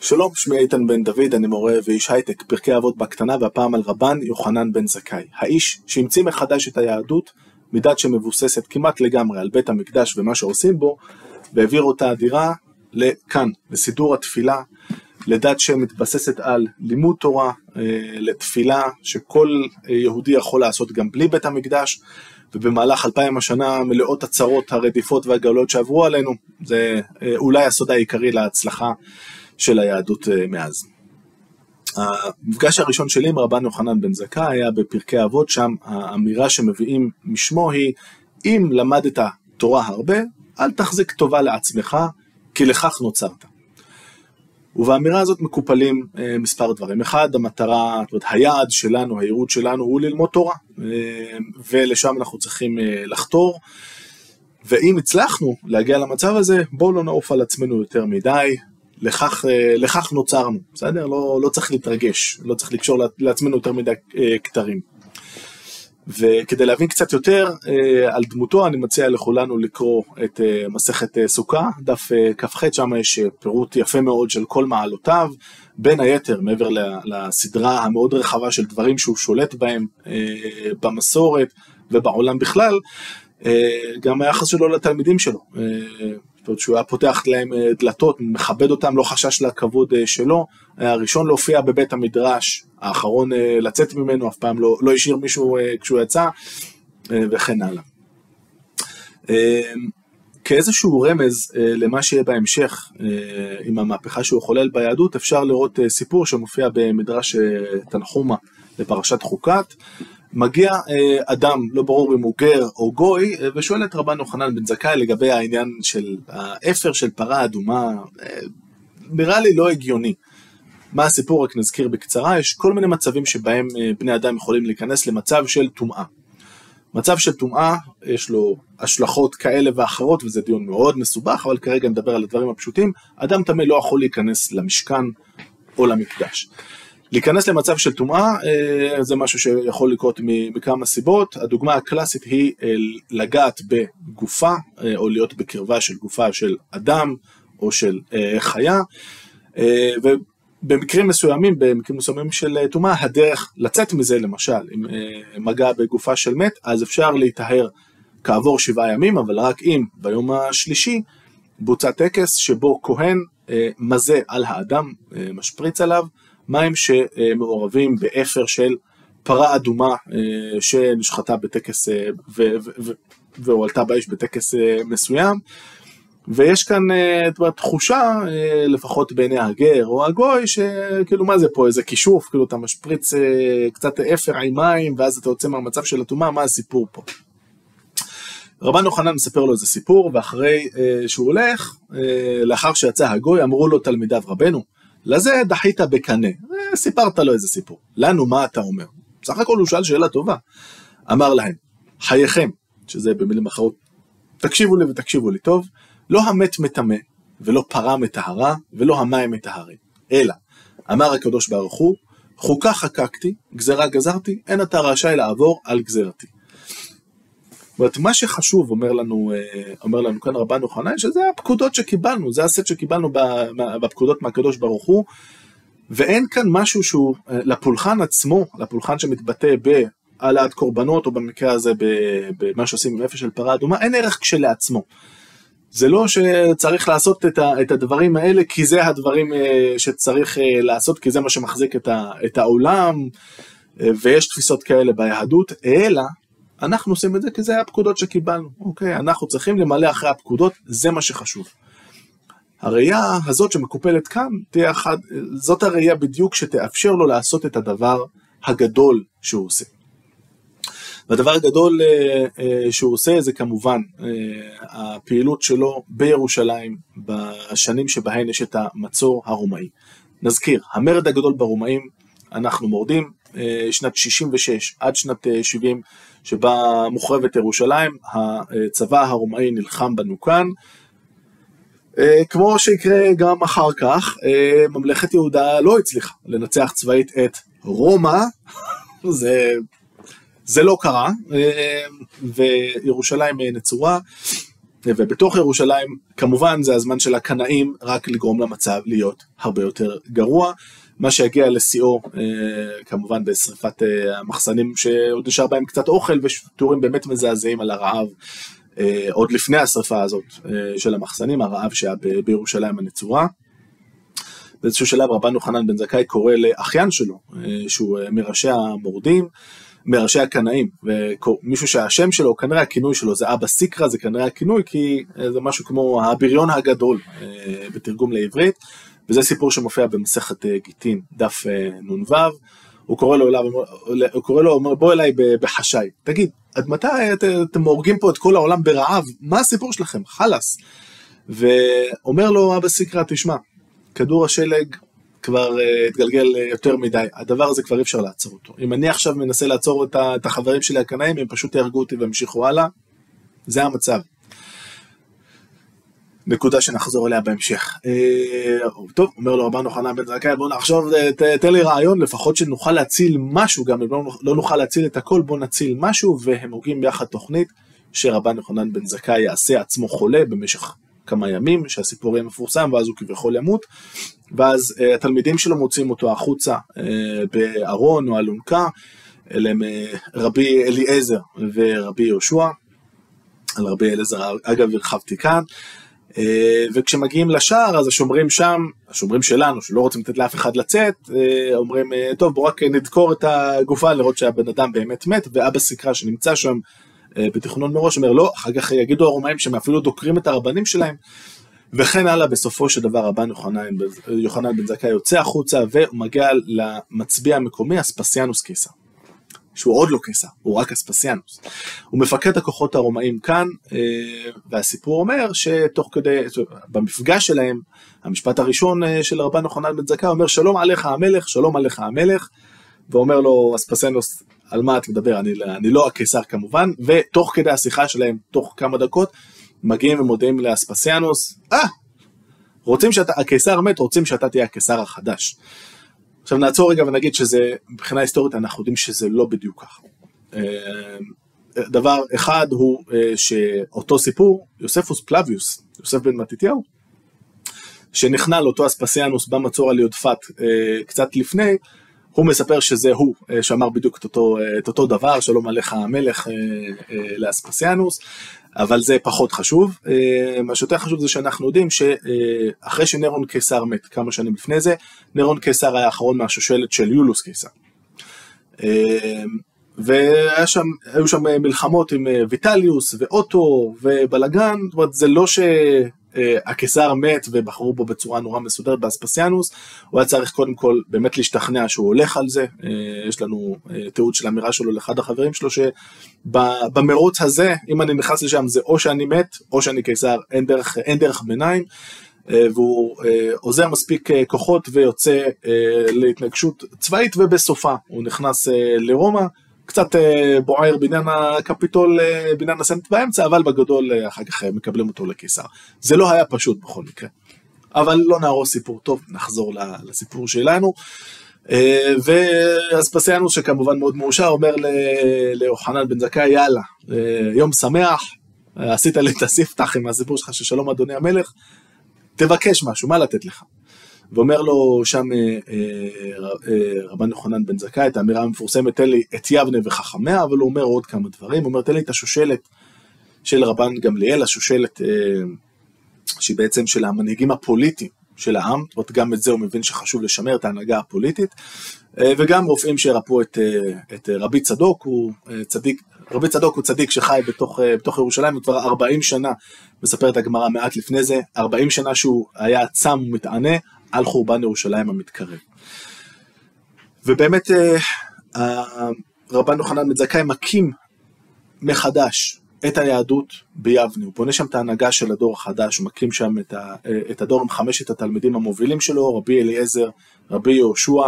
שלום, שמי איתן בן דוד, אני מורה ואיש הייטק, פרקי אבות בקטנה, והפעם על רבן יוחנן בן זכאי. האיש שהמציא מחדש את היהדות מדת שמבוססת כמעט לגמרי על בית המקדש ומה שעושים בו, והעביר אותה אדירה לכאן, לסידור התפילה, לדת שמתבססת על לימוד תורה, אה, לתפילה שכל יהודי יכול לעשות גם בלי בית המקדש, ובמהלך אלפיים השנה מלאות הצרות, הרדיפות והגאולות שעברו עלינו, זה אה, אולי הסוד העיקרי להצלחה של היהדות אה, מאז. המפגש הראשון שלי עם רבן יוחנן בן זכאי היה בפרקי אבות, שם האמירה שמביאים משמו היא, אם למדת תורה הרבה, אל תחזיק טובה לעצמך, כי לכך נוצרת. ובאמירה הזאת מקופלים אה, מספר דברים. אחד, המטרה, זאת אומרת, היעד שלנו, הייעוד שלנו הוא ללמוד תורה, אה, ולשם אנחנו צריכים לחתור. ואם הצלחנו להגיע למצב הזה, בואו לא נעוף על עצמנו יותר מדי, לכך, אה, לכך נוצרנו, בסדר? לא, לא צריך להתרגש, לא צריך לקשור לעצמנו יותר מדי אה, כתרים. וכדי להבין קצת יותר אה, על דמותו, אני מציע לכולנו לקרוא את מסכת סוכה, דף כ"ח, שם יש פירוט יפה מאוד של כל מעלותיו, בין היתר, מעבר לסדרה המאוד רחבה של דברים שהוא שולט בהם במסורת ובעולם בכלל, גם היחס שלו לתלמידים שלו. זאת אומרת שהוא היה פותח להם אה, דלתות, מכבד אותם, לא חשש לכבוד אה, שלו, היה הראשון להופיע בבית המדרש, האחרון אה, לצאת ממנו, אף פעם לא, לא השאיר מישהו כשהוא יצא, וכן הלאה. כאיזשהו רמז למה שיהיה בהמשך עם המהפכה שהוא חולל ביהדות, אפשר לראות סיפור שמופיע במדרש תנחומה בפרשת חוקת, מגיע אה, אדם, לא ברור אם הוא גר או גוי, אה, ושואל את רבן יוחנן בן זכאי לגבי העניין של האפר של פרה אדומה, אה, נראה לי לא הגיוני. מה הסיפור? רק נזכיר בקצרה, יש כל מיני מצבים שבהם בני אדם יכולים להיכנס למצב של טומאה. מצב של טומאה, יש לו השלכות כאלה ואחרות, וזה דיון מאוד מסובך, אבל כרגע נדבר על הדברים הפשוטים. אדם טמא לא יכול להיכנס למשכן או למקדש. להיכנס למצב של טומאה אה, זה משהו שיכול לקרות מכמה סיבות, הדוגמה הקלאסית היא אה, לגעת בגופה אה, או להיות בקרבה של גופה של אדם או של חיה. ובמקרים מסוימים, במקרים מסוימים של טומאה, הדרך לצאת מזה למשל, אם מגע בגופה של מת, אז אפשר להיטהר כעבור שבעה ימים, אבל רק אם ביום השלישי בוצע טקס שבו כהן מזה על האדם, משפריץ עליו, מים שמעורבים באפר של פרה אדומה אה, שנשחטה בטקס אה, והועלתה באש בטקס אה, מסוים. ויש כאן תחושה, לפחות בעיני הגר או הגוי, שכאילו מה זה פה, איזה כישוף, כאילו אתה משפריץ קצת אפר עם מים, ואז אתה יוצא מהמצב של הטומאה, מה הסיפור פה? רבן יוחנן מספר לו איזה סיפור, ואחרי שהוא הולך, לאחר שיצא הגוי, אמרו לו תלמידיו רבנו, לזה דחית בקנה, סיפרת לו איזה סיפור. לנו מה אתה אומר? בסך הכל הוא שאל שאלה טובה. אמר להם, חייכם, שזה במילים אחרות, תקשיבו לי ותקשיבו לי טוב, לא המת מטמא, ולא פרה מטהרה, ולא המים מטהרים, אלא, אמר הקדוש ברוך הוא, חוקה חקקתי, גזרה גזרתי, אין אתה רשאי לעבור על גזרתי. אומרת, מה שחשוב, אומר לנו, אה, אומר לנו כאן רבן יוחנן, שזה הפקודות שקיבלנו, זה הסט שקיבלנו בפקודות מהקדוש ברוך הוא, ואין כאן משהו שהוא אה, לפולחן עצמו, לפולחן שמתבטא בהעלאת קורבנות, או במקרה הזה במה שעושים עם נפש של פרה אדומה, אין ערך כשלעצמו. זה לא שצריך לעשות את הדברים האלה כי זה הדברים אה, שצריך לעשות, כי זה מה שמחזיק את העולם, ויש תפיסות כאלה ביהדות, אלא אנחנו עושים את זה כי זה הפקודות שקיבלנו, אוקיי? אנחנו צריכים למלא אחרי הפקודות, זה מה שחשוב. הראייה הזאת שמקופלת כאן, תהיה אחת, זאת הראייה בדיוק שתאפשר לו לעשות את הדבר הגדול שהוא עושה. והדבר הגדול אה, אה, שהוא עושה זה כמובן אה, הפעילות שלו בירושלים בשנים שבהן יש את המצור הרומאי. נזכיר, המרד הגדול ברומאים, אנחנו מורדים שנת 66 עד שנת 70 שבה מוחרבת ירושלים, הצבא הרומאי נלחם בנו כאן. אה, כמו שיקרה גם אחר כך, אה, ממלכת יהודה לא הצליחה לנצח צבאית את רומא, זה, זה לא קרה, אה, וירושלים נצורה. ובתוך ירושלים, כמובן זה הזמן של הקנאים רק לגרום למצב להיות הרבה יותר גרוע. מה שיגיע לשיאו אה, כמובן בשריפת אה, המחסנים שעוד נשאר בהם קצת אוכל ותיאורים באמת מזעזעים על הרעב אה, עוד לפני השריפה הזאת של המחסנים, הרעב שהיה בירושלים הנצורה. באיזשהו שלב רבן יוחנן בן זכאי קורא לאחיין שלו, שהוא מראשי המורדים, מראשי הקנאים, ומישהו שהשם שלו, כנראה הכינוי שלו זה אבא סיקרא, זה כנראה הכינוי כי זה משהו כמו הבריון הגדול בתרגום לעברית, וזה סיפור שמופיע במסכת אה, גיטין, דף אה, נ"ו, הוא קורא לו, הוא קורא לו, אומר בוא אליי בחשאי, תגיד, עד מתי אתם הורגים פה את כל העולם ברעב, מה הסיפור שלכם, חלאס. ואומר לו אבא סיקרא, תשמע, כדור השלג כבר uh, התגלגל uh, יותר מדי, הדבר הזה כבר אי אפשר לעצור אותו. אם אני עכשיו מנסה לעצור את, החברים שלי הקנאים, הם פשוט יהרגו אותי וימשיכו הלאה, זה המצב. נקודה שנחזור אליה בהמשך. אה, טוב, אומר לו רבן יוחנן בן זכאי, בוא נחשוב, אה, תן לי רעיון, לפחות שנוכל להציל משהו, גם אם לא, לא נוכל להציל את הכל, בוא נציל משהו, והם הוגים ביחד תוכנית שרבן יוחנן בן זכאי יעשה עצמו חולה במשך כמה ימים, שהסיפור יהיה מפורסם, ואז הוא כביכול ימות, ואז uh, התלמידים שלו מוצאים אותו החוצה uh, בארון או אלונקה, אלה הם uh, רבי אליעזר ורבי יהושע, על רבי אליעזר אגב הרחבתי כאן, אה, וכשמגיעים לשער אז השומרים שם, השומרים שלנו שלא רוצים לתת לאף אחד לצאת, אה, אומרים אה, טוב בוא רק נדקור את הגופה לראות שהבן אדם באמת מת, ואבא סקרא שנמצא שם בתכנון מראש אומר לא, אחר כך יגידו הרומאים שהם אפילו דוקרים את הרבנים שלהם, וכן הלאה בסופו של דבר רבן יוחנן, יוחנן בן זכאי יוצא החוצה ומגיע למצביע המקומי אספסיאנוס קיסר. שהוא עוד לא קיסר, הוא רק אספסיאנוס. הוא מפקד הכוחות הרומאים כאן, אה, והסיפור אומר שתוך כדי, במפגש שלהם, המשפט הראשון אה, של רבן יוחנן בן זכאי אומר שלום עליך המלך, שלום עליך המלך, ואומר לו אספסיאנוס, על מה אתה מדבר, אני, אני לא הקיסר כמובן, ותוך כדי השיחה שלהם, תוך כמה דקות, מגיעים ומודיעים לאספסיאנוס, אה, רוצים שאתה, הקיסר מת, רוצים שאתה תהיה הקיסר החדש. עכשיו נעצור רגע ונגיד שזה, מבחינה היסטורית אנחנו יודעים שזה לא בדיוק ככה. אה, דבר אחד הוא אה, שאותו סיפור, יוספוס פלביוס, יוסף בן מתתיהו, שנכנע לאותו אספסיאנוס במצור על יודפת אה, קצת לפני, הוא מספר שזה הוא שאמר בדיוק את אותו, את אותו דבר, שלום עליך המלך לאספסיאנוס, אבל זה פחות חשוב. אה, מה שיותר חשוב זה שאנחנו יודעים שאחרי שנרון קיסר מת כמה שנים לפני זה, נרון קיסר היה האחרון מהשושלת של יולוס קיסר. אה, והיו שם מלחמות עם אה, ויטליוס ואוטו ובלאגן, זאת אומרת זה לא ש... אה, הקיסר מת ובחרו בו בצורה נורא מסודרת באספסיאנוס, הוא היה צריך קודם כל באמת להשתכנע שהוא הולך על זה, אה, יש לנו אה, תיעוד של אמירה שלו לאחד החברים שלו שבמרוץ הזה, אם אני נכנס לשם זה או שאני מת או שאני קיסר, אין דרך, אין דרך ביניים. והוא עוזר מספיק כוחות ויוצא להתנגשות צבאית ובסופה הוא נכנס לרומא קצת אה, בוער בעניין הקפיטול, אה, בעניין הסנט באמצע, אבל בגדול אה, אחר כך מקבלים אותו לקיסר. זה לא היה פשוט בכל מקרה. אבל לא נהרוס סיפור טוב, נחזור לסיפור שלנו. ואספסיאנוס שכמובן מאוד מאושר אומר ליוחנן בן זכאי יאללה יום שמח עשית לי את הספתח עם הסיפור שלך של שלום אדוני המלך תבקש משהו מה לתת לך ואומר לו שם אה, אה, אה, רבן יוחנן בן זכאי את האמירה המפורסמת, תן לי את יבנה וחכמיה, אבל הוא אומר עוד כמה דברים, הוא אומר תן לי את השושלת של רבן גמליאל, השושלת שהיא בעצם של המנהיגים הפוליטיים של העם, אומרת גם את זה הוא מבין שחשוב לשמר את ההנהגה הפוליטית, וגם רופאים שירפאו את, את רבי צדוק, הוא צדיק, רבי צדוק הוא צדיק שחי בתוך, בתוך ירושלים וכבר 40 שנה, מספרת הגמרא מעט לפני זה, 40 שנה שהוא היה צם ומתענה, על חורבן ירושלים המתקרב. ובאמת אה, רבן יוחנן בן זכאי מקים מחדש את היהדות ביבנה, הוא בונה שם את ההנהגה של הדור החדש, הוא מקים שם את, ה, אה, את הדור עם חמשת התלמידים המובילים שלו, רבי אליעזר, רבי יהושע,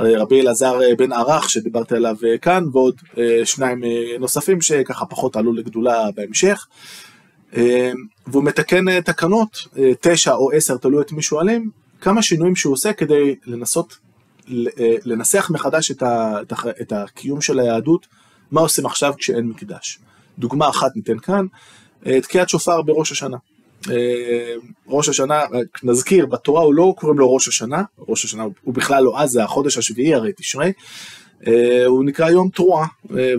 אה, רבי אלעזר בן ערך שדיברתי עליו כאן, ועוד שניים נוספים שככה פחות עלו לגדולה בהמשך. והוא מתקן תקנות, תשע או עשר, תלוי את מי שואלים, כמה שינויים שהוא עושה כדי לנסות אה, לנסח מחדש את, ה, את, ה, את הקיום של היהדות, מה עושים עכשיו כשאין מקדש. דוגמה אחת ניתן כאן, תקיעת שופר בראש השנה. ראש השנה, נזכיר, בתורה הוא לא קוראים לו ראש השנה, ראש השנה הוא בכלל לא אז, זה החודש השביעי הרי תשרי, הוא נקרא יום תרועה,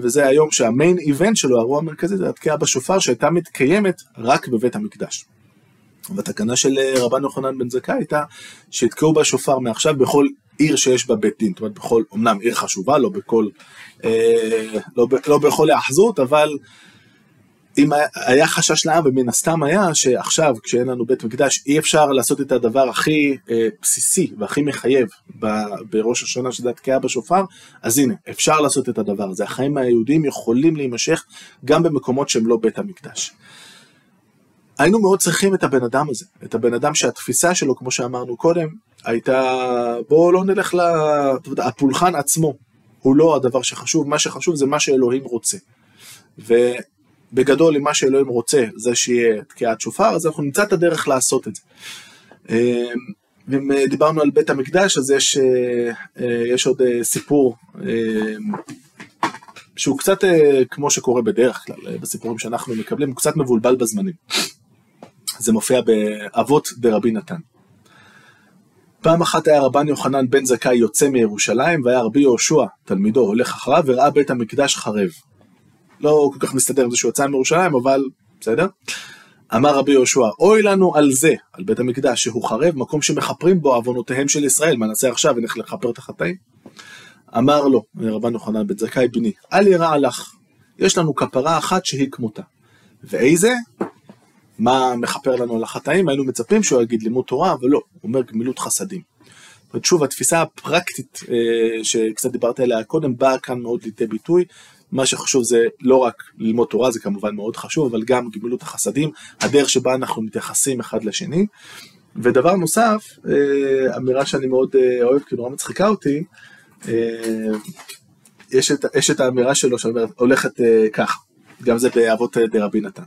וזה היום שהמיין איבנט שלו, האירוע המרכזי, זה התקיעה בשופר שהייתה מתקיימת רק בבית המקדש. והתקנה של רבן יוחנן בן זכאי הייתה שיתקעו בשופר מעכשיו בכל עיר שיש בה בית דין, זאת אומרת בכל, אמנם עיר חשובה, לא בכל, אה, לא, לא בכל היאחזות, אבל אם היה חשש לעם, ומן הסתם היה שעכשיו כשאין לנו בית מקדש אי אפשר לעשות את הדבר הכי אה, בסיסי והכי מחייב ב, בראש השנה שזה התקיעה בשופר, אז הנה, אפשר לעשות את הדבר הזה. החיים היהודים יכולים להימשך גם במקומות שהם לא בית המקדש. היינו מאוד צריכים את הבן אדם הזה, את הבן אדם שהתפיסה שלו, כמו שאמרנו קודם, הייתה, בואו לא נלך לפולחן עצמו, הוא לא הדבר שחשוב, מה שחשוב זה מה שאלוהים רוצה. ובגדול, אם מה שאלוהים רוצה זה שיהיה תקיעת שופר, אז אנחנו נמצא את הדרך לעשות את זה. אמ, ואם דיברנו על בית המקדש, אז יש, אה, אה, יש עוד אה, סיפור אמ, שהוא קצת כמו שקורה בדרך כלל, בסיפורים שאנחנו מקבלים, הוא קצת מבולבל בזמנים. זה מופיע באבות דרבי נתן. פעם אחת היה רבן יוחנן בן זכאי יוצא מירושלים, והיה רבי יהושע, תלמידו, הולך אחריו, וראה בית המקדש חרב. לא כל כך מסתדר עם זה שהוא יצא מירושלים, אבל בסדר. אמר רבי יהושע, אוי לנו על זה, על בית המקדש, שהוא חרב, מקום שמכפרים בו עוונותיהם של ישראל, מה נעשה עכשיו, ונלך לכפר את החטאים? אמר לו, רבן יוחנן בן זכאי בני, אל ירע לך, יש לנו כפרה אחת שהיא כמותה. ואיזה? מה מכפר לנו על החטאים, היינו מצפים שהוא יגיד לימוד תורה, אבל לא, הוא אומר גמילות חסדים. שוב, התפיסה הפרקטית אה, שקצת דיברתי עליה קודם, באה כאן מאוד לידי ביטוי. מה שחשוב זה לא רק ללמוד תורה, זה כמובן מאוד חשוב, אבל גם גמילות החסדים, הדרך שבה אנחנו מתייחסים אחד לשני. ודבר נוסף, אה, אמירה שאני מאוד אה, אוהב, כי נורא מצחיקה אותי, יש את, יש את האמירה שלו שהולכת ככה, גם זה באבות דרבי נתן.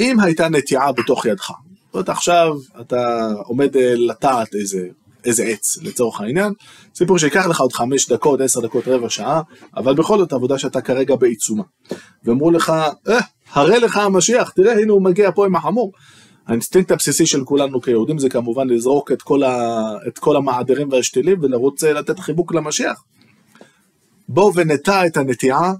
אם הייתה נטיעה בתוך ידך, זאת אומרת עכשיו אתה עומד אה, לטעת איזה, איזה עץ לצורך העניין, סיפור שיקח לך עוד חמש דקות, עשר דקות, רבע שעה, אבל בכל זאת עבודה שאתה כרגע בעיצומה. ואמרו לך, אה, הרי לך המשיח, תראה הנה הוא מגיע פה עם החמור. האינסטינקט הבסיסי של כולנו כיהודים זה כמובן לזרוק את כל, ה, את כל המעדרים והשתילים ולרוץ אה, לתת חיבוק למשיח. בוא ונטע את הנטיעה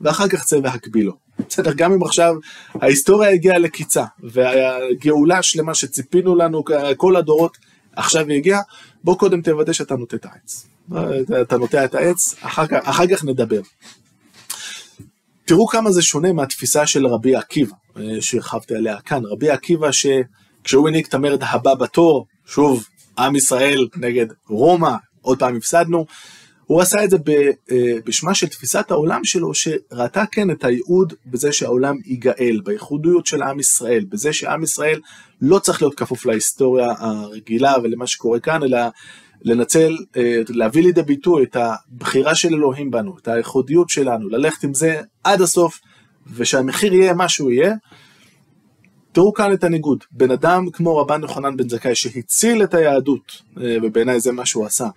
ואחר כך צא והקבילו. בסדר, גם אם עכשיו ההיסטוריה הגיעה לקיצה, והגאולה השלמה שציפינו לנו כל הדורות, עכשיו היא הגיעה, בוא קודם תוודא שאתה נוטע את העץ. אתה נוטע את העץ, אחר כך, אחר כך נדבר. תראו כמה זה שונה מהתפיסה של רבי עקיבא, אה, שהרחבתי עליה כאן. רבי עקיבא שכשהוא הנהיג את המרד הבא בתור, שוב, עם ישראל נגד רומא, עוד פעם הפסדנו, הוא עשה את זה אה, בשמה של תפיסת העולם שלו, שראתה כן את הייעוד בזה שהעולם ייגאל, בייחודיות של עם ישראל, בזה שעם ישראל לא צריך להיות כפוף להיסטוריה הרגילה ולמה שקורה כאן, אלא לנצל, אה, להביא לידי ביטוי את הבחירה של אלוהים בנו, את הייחודיות שלנו, ללכת עם זה עד הסוף, ושהמחיר יהיה מה שהוא יהיה. תראו כאן את הניגוד, בן אדם כמו רבן יוחנן בן זכאי שהציל את היהדות, אה, ובעיניי זה מה שהוא עשה,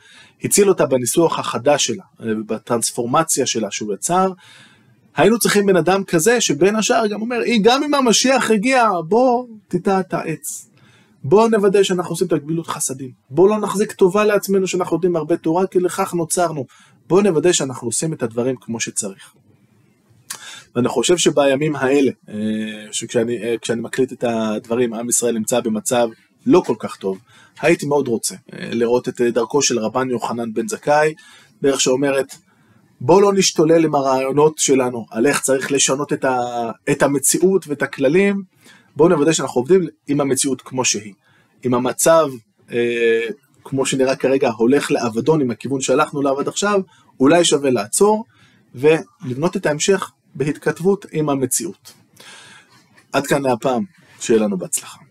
הציל אותה בניסוח החדש שלה, אה, בטרנספורמציה שלה שהוא יצר, היינו צריכים בן אדם כזה שבין השאר גם אומר, גם אם המשיח הגיע, בוא תיטע את העץ. בוא נוודא שאנחנו עושים את הגבילות חסדים. בוא לא נחזיק טובה לעצמנו שאנחנו יודעים הרבה תורה, כי לכך נוצרנו. בוא נוודא שאנחנו עושים את הדברים כמו שצריך. ואני חושב שבימים האלה, אה, שכשאני אה, מקליט את הדברים, עם ישראל נמצא במצב לא כל כך טוב, הייתי מאוד רוצה אה, לראות את דרכו של רבן יוחנן בן זכאי, דרך שאומרת, בוא לא נשתולל עם הרעיונות שלנו על איך צריך לשנות את, ה, את המציאות ואת הכללים, בואו נוודא שאנחנו עובדים עם המציאות כמו שהיא. אם המצב, אה, כמו שנראה כרגע, הולך לאבדון עם הכיוון שהלכנו לעבוד עכשיו, אולי שווה לעצור ולבנות את ההמשך בהתכתבות עם המציאות. עד כאן להפעם, שיהיה לנו בהצלחה.